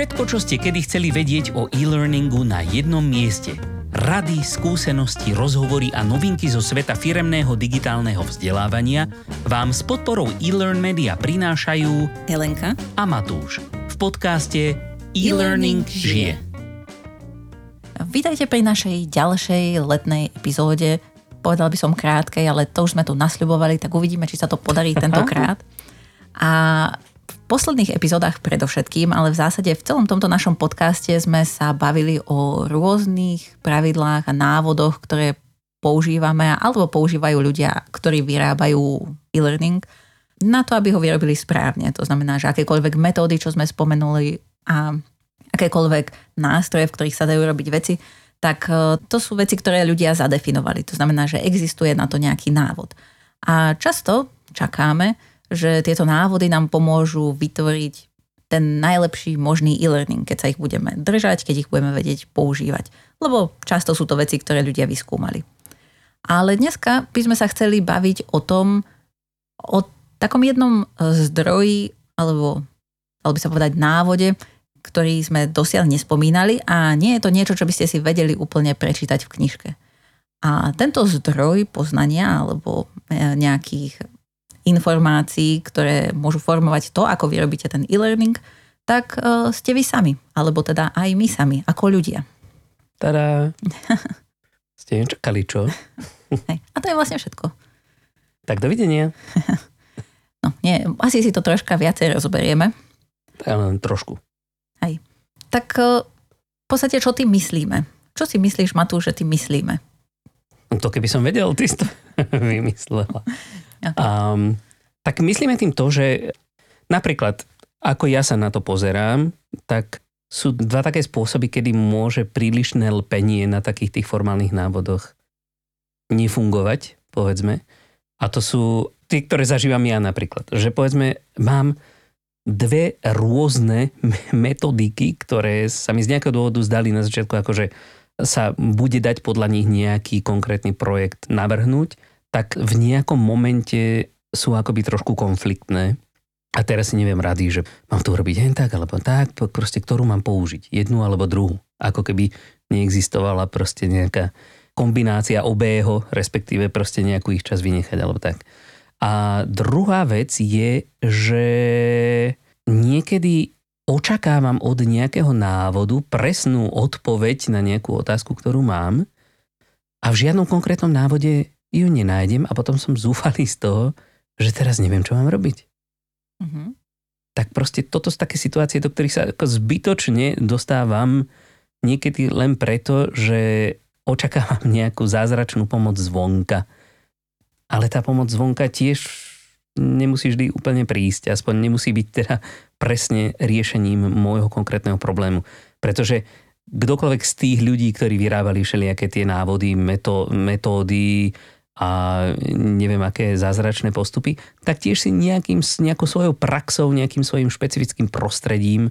Všetko, čo ste kedy chceli vedieť o e-learningu na jednom mieste. Rady, skúsenosti, rozhovory a novinky zo sveta firemného digitálneho vzdelávania vám s podporou e-learn media prinášajú Helenka a Matúš v podcaste E-Learning žije. Vítajte pri našej ďalšej letnej epizóde. Povedal by som krátkej, ale to už sme tu nasľubovali, tak uvidíme, či sa to podarí tentokrát. A posledných epizódach predovšetkým, ale v zásade v celom tomto našom podcaste sme sa bavili o rôznych pravidlách a návodoch, ktoré používame alebo používajú ľudia, ktorí vyrábajú e-learning na to, aby ho vyrobili správne. To znamená, že akékoľvek metódy, čo sme spomenuli a akékoľvek nástroje, v ktorých sa dajú robiť veci, tak e, to sú veci, ktoré ľudia zadefinovali. To znamená, že existuje na to nejaký návod. A často čakáme, že tieto návody nám pomôžu vytvoriť ten najlepší možný e-learning, keď sa ich budeme držať, keď ich budeme vedieť používať. Lebo často sú to veci, ktoré ľudia vyskúmali. Ale dneska by sme sa chceli baviť o tom, o takom jednom zdroji, alebo alebo by sa povedať návode, ktorý sme dosiaľ nespomínali a nie je to niečo, čo by ste si vedeli úplne prečítať v knižke. A tento zdroj poznania alebo e, nejakých informácií, ktoré môžu formovať to, ako vy robíte ten e-learning, tak uh, ste vy sami, alebo teda aj my sami, ako ľudia. Tada. ste nečakali, čo? A to je vlastne všetko. Tak dovidenia. no, nie, asi si to troška viacej rozoberieme. Len trošku. Hej. Tak uh, v podstate, čo ty myslíme? Čo si myslíš, Matúš, že ty myslíme? No to keby som vedel, ty si to vymyslela. Um, tak myslíme tým to, že napríklad, ako ja sa na to pozerám, tak sú dva také spôsoby, kedy môže prílišné lpenie na takých tých formálnych návodoch nefungovať, povedzme. A to sú tie, ktoré zažívam ja napríklad. Že povedzme, mám dve rôzne metodiky, ktoré sa mi z nejakého dôvodu zdali na začiatku, akože sa bude dať podľa nich nejaký konkrétny projekt navrhnúť tak v nejakom momente sú akoby trošku konfliktné. A teraz si neviem rady, že mám to urobiť len tak, alebo tak, proste ktorú mám použiť, jednu alebo druhú. Ako keby neexistovala proste nejaká kombinácia obého, respektíve proste nejakú ich čas vynechať, alebo tak. A druhá vec je, že niekedy očakávam od nejakého návodu presnú odpoveď na nejakú otázku, ktorú mám a v žiadnom konkrétnom návode ju nenájdem a potom som zúfalý z toho, že teraz neviem, čo mám robiť. Mm-hmm. Tak proste toto sú také situácie, do ktorých sa ako zbytočne dostávam niekedy len preto, že očakávam nejakú zázračnú pomoc zvonka. Ale tá pomoc zvonka tiež nemusí vždy úplne prísť, aspoň nemusí byť teda presne riešením môjho konkrétneho problému. Pretože kdokoľvek z tých ľudí, ktorí vyrábali všelijaké tie návody, metó, metódy, a neviem aké zázračné postupy, tak tiež si nejakým, nejakou svojou praxou, nejakým svojim špecifickým prostredím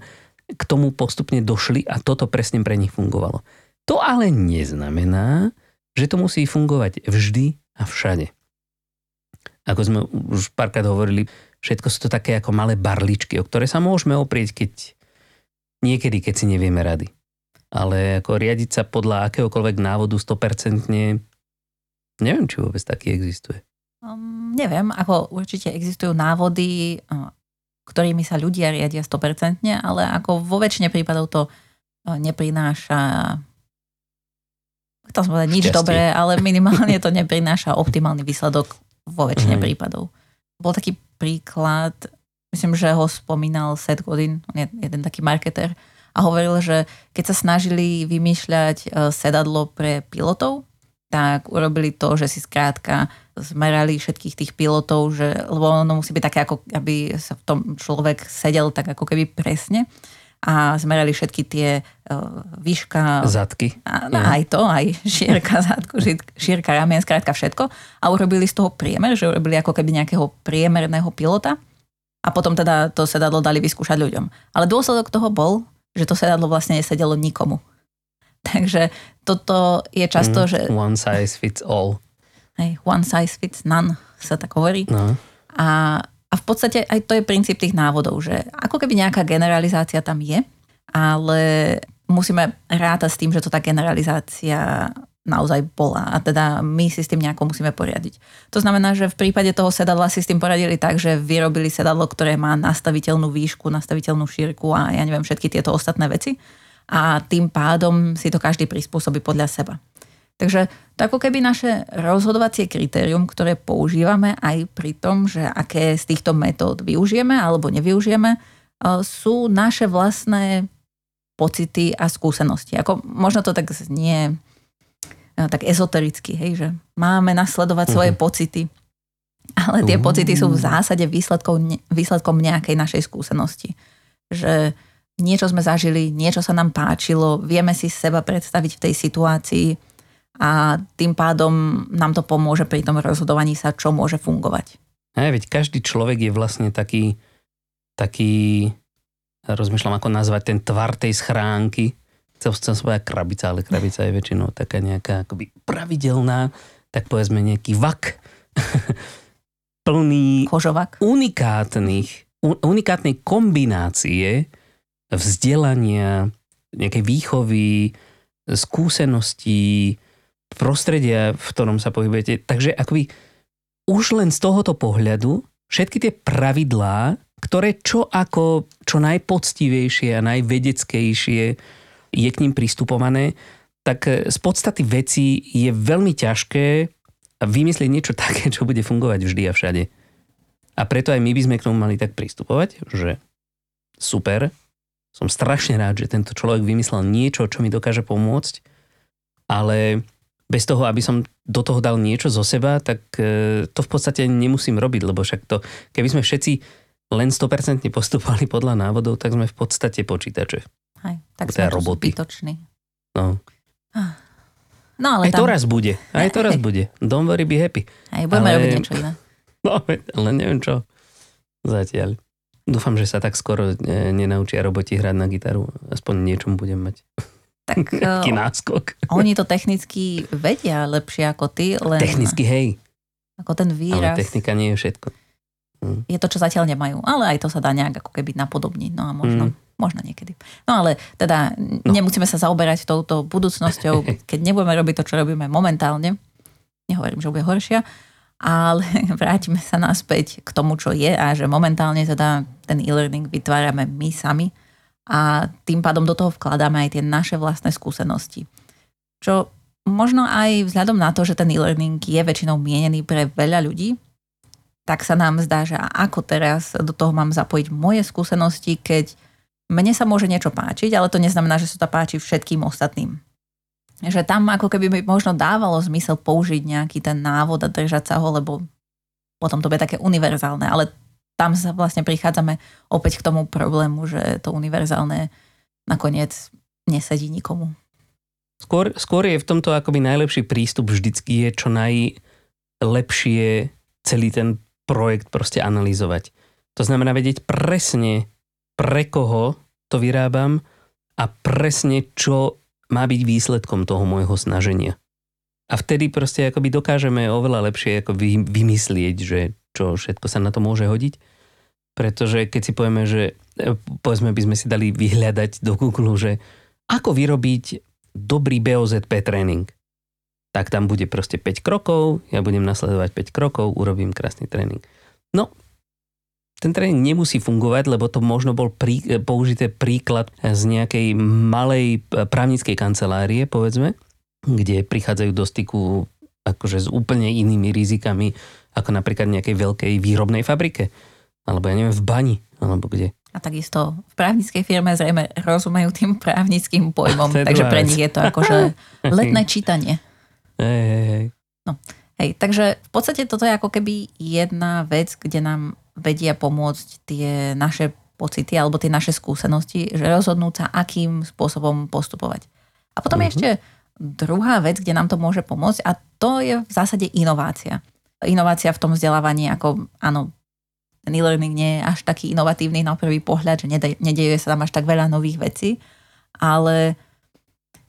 k tomu postupne došli a toto presne pre nich fungovalo. To ale neznamená, že to musí fungovať vždy a všade. Ako sme už párkrát hovorili, všetko sú to také ako malé barličky, o ktoré sa môžeme oprieť, keď niekedy, keď si nevieme rady. Ale ako riadiť sa podľa akéhokoľvek návodu 100% Neviem, či vôbec taký existuje. Um, neviem, ako určite existujú návody, uh, ktorými sa ľudia riadia 100%, ale ako vo väčšine prípadov to uh, neprináša chcel som povedať nič Šťastie. dobré, ale minimálne to neprináša optimálny výsledok vo väčšine mm. prípadov. Bol taký príklad, myslím, že ho spomínal Seth Godin, jeden taký marketer, a hovoril, že keď sa snažili vymýšľať uh, sedadlo pre pilotov, tak urobili to, že si skrátka zmerali všetkých tých pilotov, že, lebo ono musí byť také, ako aby sa v tom človek sedel tak ako keby presne a zmerali všetky tie uh, výška... Zadky. A, no, aj to, aj šírka zadku, šírka ramien, skrátka všetko. A urobili z toho priemer, že urobili ako keby nejakého priemerného pilota a potom teda to sedadlo dali vyskúšať ľuďom. Ale dôsledok toho bol, že to sedadlo vlastne nesedelo nikomu. Takže toto je často, mm, že... One size fits all. Hej, one size fits none sa tak hovorí. No. A, a v podstate aj to je princíp tých návodov, že ako keby nejaká generalizácia tam je, ale musíme rátať s tým, že to tá generalizácia naozaj bola a teda my si s tým nejako musíme poriadiť. To znamená, že v prípade toho sedadla si s tým poradili tak, že vyrobili sedadlo, ktoré má nastaviteľnú výšku, nastaviteľnú šírku a ja neviem všetky tieto ostatné veci a tým pádom si to každý prispôsobí podľa seba. Takže to ako keby naše rozhodovacie kritérium, ktoré používame aj pri tom, že aké z týchto metód využijeme alebo nevyužijeme, sú naše vlastné pocity a skúsenosti. Ako, možno to tak znie tak ezotericky, hej, že máme nasledovať uh-huh. svoje pocity, ale tie uh-huh. pocity sú v zásade výsledkom, výsledkom nejakej našej skúsenosti. Že niečo sme zažili, niečo sa nám páčilo, vieme si seba predstaviť v tej situácii a tým pádom nám to pomôže pri tom rozhodovaní sa, čo môže fungovať. Aj, veď každý človek je vlastne taký, taký, rozmýšľam ako nazvať ten tvar tej schránky, chcel som svoja krabica, ale krabica je väčšinou taká nejaká akoby pravidelná, tak povedzme nejaký vak, plný Kožovak. unikátnych, unikátnej kombinácie vzdelania, nejakej výchovy, skúseností, prostredia, v ktorom sa pohybujete. Takže akoby už len z tohoto pohľadu všetky tie pravidlá, ktoré čo ako, čo najpoctivejšie a najvedeckejšie je k ním pristupované, tak z podstaty veci je veľmi ťažké vymyslieť niečo také, čo bude fungovať vždy a všade. A preto aj my by sme k tomu mali tak pristupovať, že super, som strašne rád, že tento človek vymyslel niečo, čo mi dokáže pomôcť, ale bez toho, aby som do toho dal niečo zo seba, tak e, to v podstate nemusím robiť, lebo však to, keby sme všetci len 100% postupovali podľa návodov, tak sme v podstate počítače. Aj, tak sme roboty. zbytoční. No. No, ale aj tam... to raz bude. Aj to raz bude. Don't worry, be happy. Aj budeme ale... robiť niečo iné. No, len neviem čo. Zatiaľ. Dúfam, že sa tak skoro e, nenaučia roboti hrať na gitaru. Aspoň niečom budem mať. Tak, Taký e, náskok. Oni to technicky vedia lepšie ako ty, len... Technicky, hej. Ako ten výraz. Ale technika nie je všetko. Hm. Je to, čo zatiaľ nemajú. Ale aj to sa dá nejak ako keby napodobniť. No a možno, hm. možno niekedy. No ale teda no. nemusíme sa zaoberať touto budúcnosťou, keď nebudeme robiť to, čo robíme momentálne. Nehovorím, že bude horšia ale vrátime sa naspäť k tomu, čo je a že momentálne teda ten e-learning vytvárame my sami a tým pádom do toho vkladáme aj tie naše vlastné skúsenosti. Čo možno aj vzhľadom na to, že ten e-learning je väčšinou mienený pre veľa ľudí, tak sa nám zdá, že ako teraz do toho mám zapojiť moje skúsenosti, keď mne sa môže niečo páčiť, ale to neznamená, že sa to páči všetkým ostatným že tam ako keby mi možno dávalo zmysel použiť nejaký ten návod a držať sa ho, lebo potom to bude také univerzálne, ale tam sa vlastne prichádzame opäť k tomu problému, že to univerzálne nakoniec nesedí nikomu. Skôr, skôr je v tomto akoby najlepší prístup vždycky je čo najlepšie celý ten projekt proste analyzovať. To znamená vedieť presne, pre koho to vyrábam a presne čo má byť výsledkom toho môjho snaženia. A vtedy proste akoby dokážeme oveľa lepšie ako vy, vymyslieť, že čo všetko sa na to môže hodiť. Pretože keď si povieme, že e, povedzme by sme si dali vyhľadať do Google, že ako vyrobiť dobrý BOZP tréning, tak tam bude proste 5 krokov, ja budem nasledovať 5 krokov, urobím krásny tréning. No, ten tréning nemusí fungovať, lebo to možno bol prí, použité príklad z nejakej malej právnickej kancelárie, povedzme, kde prichádzajú do styku akože s úplne inými rizikami, ako napríklad nejakej veľkej výrobnej fabrike, alebo ja neviem, v bani, alebo kde. A takisto v právnickej firme zrejme rozumejú tým právnickým pojmom, takže pre nich je to akože letné čítanie. Hej, hej, hej. No, hej, takže v podstate toto je ako keby jedna vec, kde nám vedia pomôcť tie naše pocity alebo tie naše skúsenosti, že rozhodnúť sa, akým spôsobom postupovať. A potom mm-hmm. je ešte druhá vec, kde nám to môže pomôcť a to je v zásade inovácia. Inovácia v tom vzdelávaní, ako áno, ten e-learning nie je až taký inovatívny na prvý pohľad, že nedejuje sa tam až tak veľa nových vecí, ale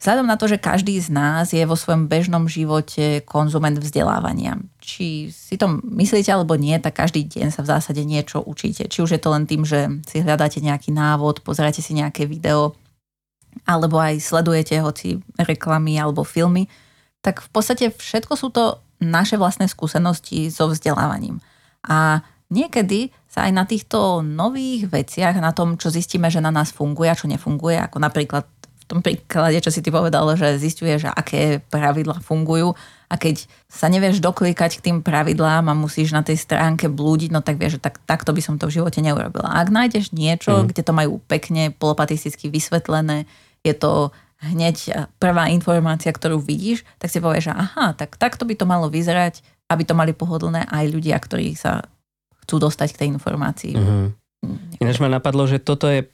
Vzhľadom na to, že každý z nás je vo svojom bežnom živote konzument vzdelávania. Či si to myslíte alebo nie, tak každý deň sa v zásade niečo učíte. Či už je to len tým, že si hľadáte nejaký návod, pozeráte si nejaké video, alebo aj sledujete hoci reklamy alebo filmy, tak v podstate všetko sú to naše vlastné skúsenosti so vzdelávaním. A niekedy sa aj na týchto nových veciach, na tom, čo zistíme, že na nás funguje a čo nefunguje, ako napríklad tom príklade, čo si ty povedal, že zistuje, že aké pravidla fungujú a keď sa nevieš doklikať k tým pravidlám a musíš na tej stránke blúdiť, no tak vieš, že tak, takto by som to v živote neurobila. Ak nájdeš niečo, mm. kde to majú pekne polopatisticky vysvetlené, je to hneď prvá informácia, ktorú vidíš, tak si povieš, že aha, tak takto by to malo vyzerať, aby to mali pohodlné aj ľudia, ktorí sa chcú dostať k tej informácii. Mm-hmm. Ináč ma napadlo, že toto je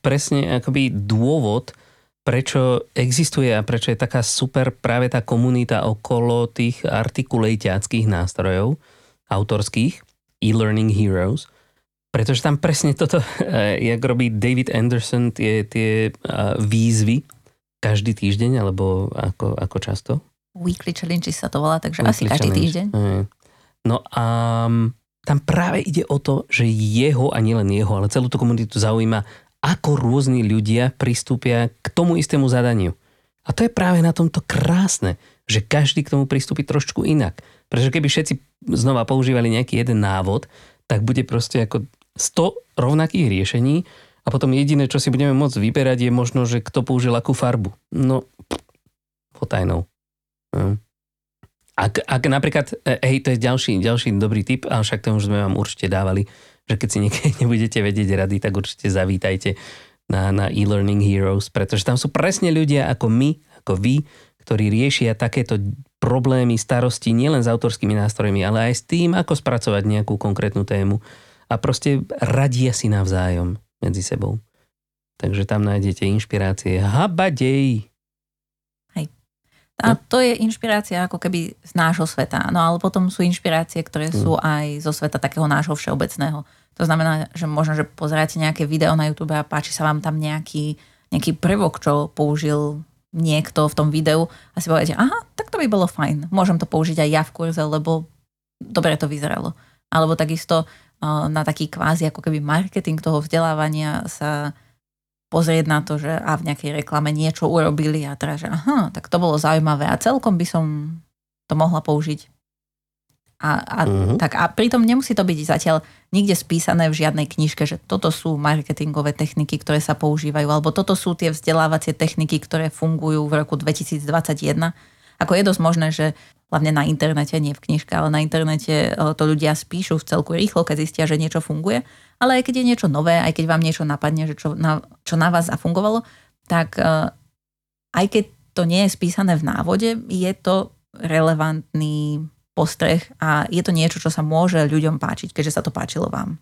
presne akoby dôvod, prečo existuje a prečo je taká super práve tá komunita okolo tých artikulejťackých nástrojov autorských, e-learning heroes, pretože tam presne toto, eh, jak robí David Anderson tie, tie eh, výzvy každý týždeň, alebo ako, ako často? Weekly challenge sa to volá, takže Weekly asi každý challenge. týždeň. No a mm, tam práve ide o to, že jeho a nielen jeho, ale celú tú komunitu zaujíma, ako rôzni ľudia pristúpia k tomu istému zadaniu. A to je práve na tomto krásne, že každý k tomu pristúpi trošku inak. Pretože keby všetci znova používali nejaký jeden návod, tak bude proste ako 100 rovnakých riešení a potom jediné, čo si budeme môcť vyberať, je možno, že kto použil akú farbu. No, potajnou. No. Ak, ak napríklad, e, hej, to je ďalší, ďalší dobrý tip, ale však to už sme vám určite dávali, že keď si niekedy nebudete vedieť rady, tak určite zavítajte na, na e-learning heroes, pretože tam sú presne ľudia ako my, ako vy, ktorí riešia takéto problémy, starosti nielen s autorskými nástrojmi, ale aj s tým, ako spracovať nejakú konkrétnu tému a proste radia si navzájom medzi sebou. Takže tam nájdete inšpirácie. Habadej! A to je inšpirácia ako keby z nášho sveta. No ale potom sú inšpirácie, ktoré sú mm. aj zo sveta takého nášho všeobecného. To znamená, že možno, že pozeráte nejaké video na YouTube a páči sa vám tam nejaký, nejaký prvok, čo použil niekto v tom videu a si poviete, aha, tak to by bolo fajn. Môžem to použiť aj ja v kurze, lebo dobre to vyzeralo. Alebo takisto na taký kvázi ako keby marketing toho vzdelávania sa pozrieť na to, že a v nejakej reklame niečo urobili a teraz, že aha, tak to bolo zaujímavé a celkom by som to mohla použiť. A, a, uh-huh. tak, a pritom nemusí to byť zatiaľ nikde spísané v žiadnej knižke, že toto sú marketingové techniky, ktoré sa používajú, alebo toto sú tie vzdelávacie techniky, ktoré fungujú v roku 2021. Ako je dosť možné, že hlavne na internete, nie v knižke, ale na internete e, to ľudia spíšu v celku rýchlo, keď zistia, že niečo funguje. Ale aj keď je niečo nové, aj keď vám niečo napadne, že čo na, čo na vás zafungovalo, tak e, aj keď to nie je spísané v návode, je to relevantný postreh a je to niečo, čo sa môže ľuďom páčiť, keďže sa to páčilo vám.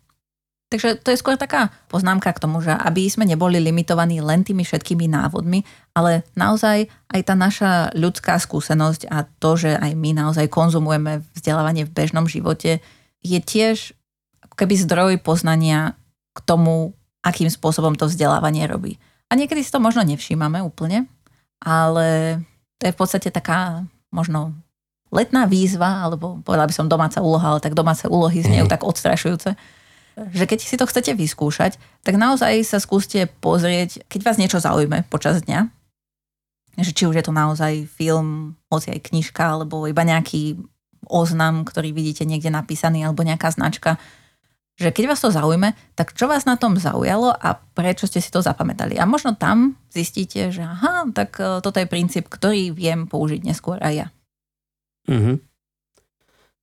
Takže to je skôr taká poznámka k tomu, že aby sme neboli limitovaní len tými všetkými návodmi, ale naozaj aj tá naša ľudská skúsenosť a to, že aj my naozaj konzumujeme vzdelávanie v bežnom živote, je tiež keby zdroj poznania k tomu, akým spôsobom to vzdelávanie robí. A niekedy si to možno nevšímame úplne, ale to je v podstate taká možno letná výzva, alebo povedala by som domáca úloha, ale tak domáce úlohy znejú tak odstrašujúce že keď si to chcete vyskúšať, tak naozaj sa skúste pozrieť, keď vás niečo zaujme počas dňa, že či už je to naozaj film, hoci aj knižka, alebo iba nejaký oznam, ktorý vidíte niekde napísaný, alebo nejaká značka, že keď vás to zaujme, tak čo vás na tom zaujalo a prečo ste si to zapamätali. A možno tam zistíte, že aha, tak e, toto je princíp, ktorý viem použiť neskôr aj ja. Mm-hmm.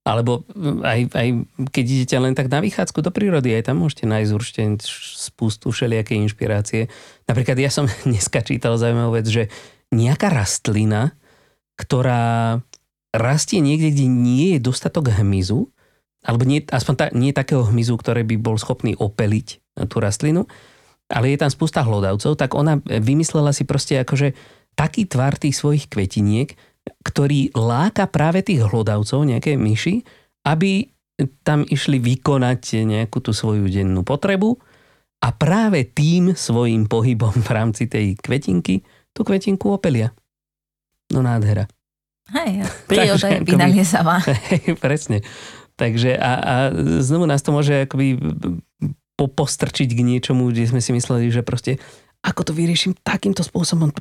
Alebo aj, aj keď idete len tak na vychádzku do prírody, aj tam môžete nájsť určite spustu všelijaké inšpirácie. Napríklad ja som dneska čítal zaujímavú vec, že nejaká rastlina, ktorá rastie niekde, kde nie je dostatok hmyzu, alebo nie, aspoň ta, nie takého hmyzu, ktorý by bol schopný opeliť tú rastlinu, ale je tam spústa hlodavcov, tak ona vymyslela si proste akože taký tvar tých svojich kvetiniek, ktorý láka práve tých hlodavcov, nejaké myši, aby tam išli vykonať nejakú tú svoju dennú potrebu a práve tým svojim pohybom v rámci tej kvetinky tú kvetinku opelia. No nádhera. Hej, príroda je vynaliezavá. Presne. Takže a, a znovu nás to môže akoby postrčiť k niečomu, kde sme si mysleli, že proste ako to vyrieším takýmto spôsobom,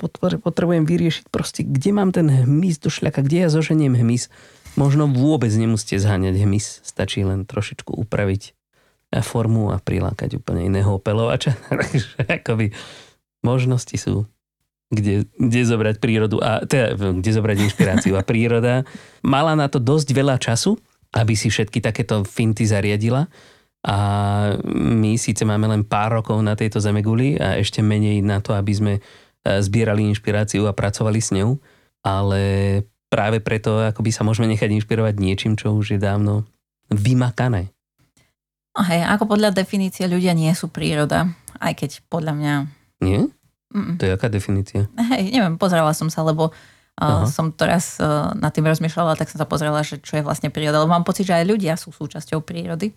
potrebujem vyriešiť proste, kde mám ten hmyz do šľaka, kde ja zoženiem hmyz. Možno vôbec nemusíte zháňať hmyz, stačí len trošičku upraviť formu a prilákať úplne iného opelovača. Takže akoby možnosti sú kde, kde zobrať prírodu a teda, kde zobrať inšpiráciu a príroda mala na to dosť veľa času, aby si všetky takéto finty zariadila a my síce máme len pár rokov na tejto zemeguli a ešte menej na to, aby sme e, zbierali inšpiráciu a pracovali s ňou, ale práve preto akoby sa môžeme nechať inšpirovať niečím, čo už je dávno vymakané. No hej, ako podľa definície ľudia nie sú príroda, aj keď podľa mňa... Nie? Mm-mm. To je aká definícia? Hej, neviem, pozerala som sa, lebo uh, som teraz uh, nad tým rozmýšľala, tak som sa pozrela, že čo je vlastne príroda. Lebo mám pocit, že aj ľudia sú súčasťou prírody.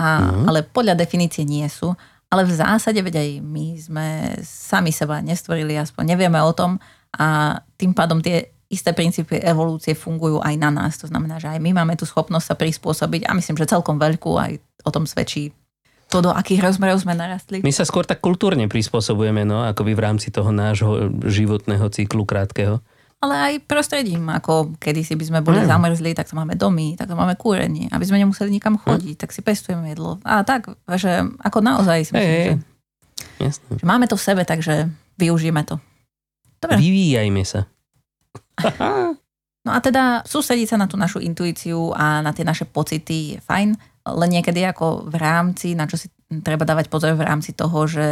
A, uh-huh. Ale podľa definície nie sú. Ale v zásade, veď aj my sme sami seba nestvorili, aspoň nevieme o tom a tým pádom tie isté princípy evolúcie fungujú aj na nás. To znamená, že aj my máme tú schopnosť sa prispôsobiť a myslím, že celkom veľkú aj o tom svedčí to, do akých rozmerov sme narastli. My sa skôr tak kultúrne prispôsobujeme, no, akoby v rámci toho nášho životného cyklu krátkeho ale aj prostredím, ako kedysi by sme boli mm. zamrzli, tak to máme domy, tak to máme kúrenie, aby sme nemuseli nikam hm. chodiť, mm. tak si pestujeme jedlo. A tak, že ako naozaj si myslím, hey, že, Jasne. že máme to v sebe, takže využijeme to. Dobre. Vyvíjajme sa. no a teda sústrediť sa na tú našu intuíciu a na tie naše pocity je fajn, len niekedy ako v rámci, na čo si treba dávať pozor v rámci toho, že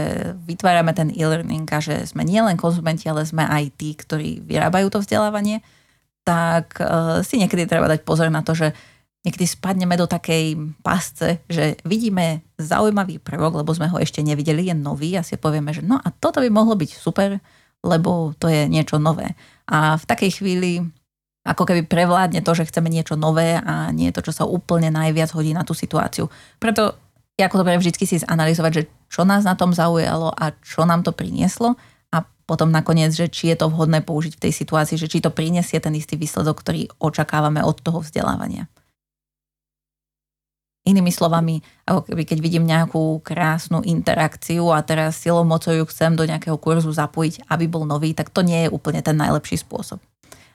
vytvárame ten e-learning a že sme nielen konzumenti, ale sme aj tí, ktorí vyrábajú to vzdelávanie, tak uh, si niekedy treba dať pozor na to, že niekedy spadneme do takej pasce, že vidíme zaujímavý prvok, lebo sme ho ešte nevideli, je nový a si povieme, že no a toto by mohlo byť super, lebo to je niečo nové. A v takej chvíli ako keby prevládne to, že chceme niečo nové a nie to, čo sa úplne najviac hodí na tú situáciu. Preto ako dobre vždy si zanalizovať, že čo nás na tom zaujalo a čo nám to prinieslo a potom nakoniec, že či je to vhodné použiť v tej situácii, že či to prinesie ten istý výsledok, ktorý očakávame od toho vzdelávania. Inými slovami, ako keby keď vidím nejakú krásnu interakciu a teraz silou mocou ju chcem do nejakého kurzu zapojiť, aby bol nový, tak to nie je úplne ten najlepší spôsob.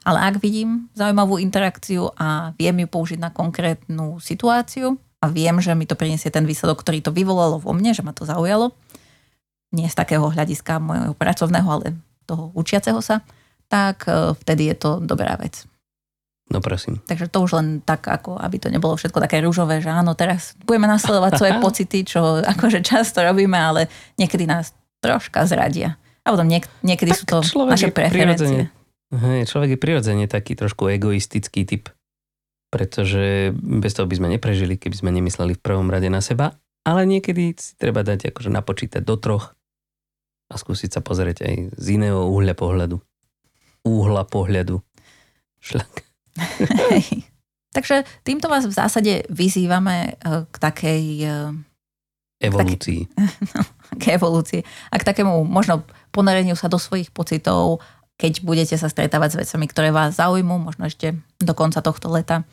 Ale ak vidím zaujímavú interakciu a viem ju použiť na konkrétnu situáciu, a viem, že mi to priniesie ten výsledok, ktorý to vyvolalo vo mne, že ma to zaujalo. Nie z takého hľadiska môjho pracovného, ale toho učiaceho sa, tak e, vtedy je to dobrá vec. No prosím. Takže to už len tak, ako aby to nebolo všetko také rúžové, že áno, teraz budeme nasledovať svoje pocity, čo akože často robíme, ale niekedy nás troška zradia. A potom niek- niekedy tak sú to naše preferencie. Hej, človek je prirodzene taký trošku egoistický typ pretože bez toho by sme neprežili, keby sme nemysleli v prvom rade na seba, ale niekedy si treba dať akože napočítať do troch a skúsiť sa pozrieť aj z iného uhľa pohľadu. Úhla pohľadu. Šlak. Takže týmto vás v zásade vyzývame e, k takej... E, evolúcii. K, no, k evolúcii. A k takému možno ponoreniu sa do svojich pocitov, keď budete sa stretávať s vecami, ktoré vás zaujímu, možno ešte do konca tohto leta,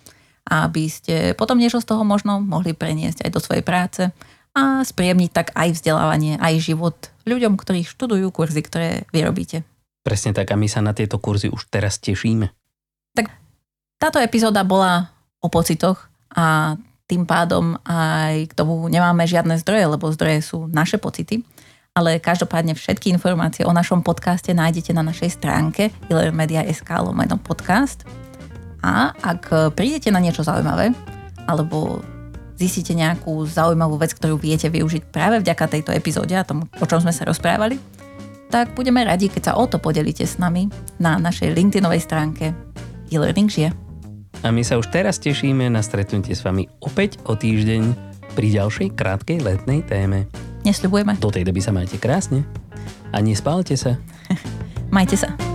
aby ste potom niečo z toho možno mohli preniesť aj do svojej práce a spríjemniť tak aj vzdelávanie, aj život ľuďom, ktorí študujú kurzy, ktoré vy robíte. Presne tak a my sa na tieto kurzy už teraz tešíme. Tak táto epizóda bola o pocitoch a tým pádom aj k tomu nemáme žiadne zdroje, lebo zdroje sú naše pocity ale každopádne všetky informácie o našom podcaste nájdete na našej stránke ilermedia.sk lomeno podcast. A ak prídete na niečo zaujímavé, alebo zistíte nejakú zaujímavú vec, ktorú viete využiť práve vďaka tejto epizóde a tomu, o čom sme sa rozprávali, tak budeme radi, keď sa o to podelíte s nami na našej LinkedInovej stránke e-learning žije. A my sa už teraz tešíme na stretnutie s vami opäť o týždeň pri ďalšej krátkej letnej téme. Nesľubujeme. Do tej doby sa majte krásne a nespálte sa. majte sa.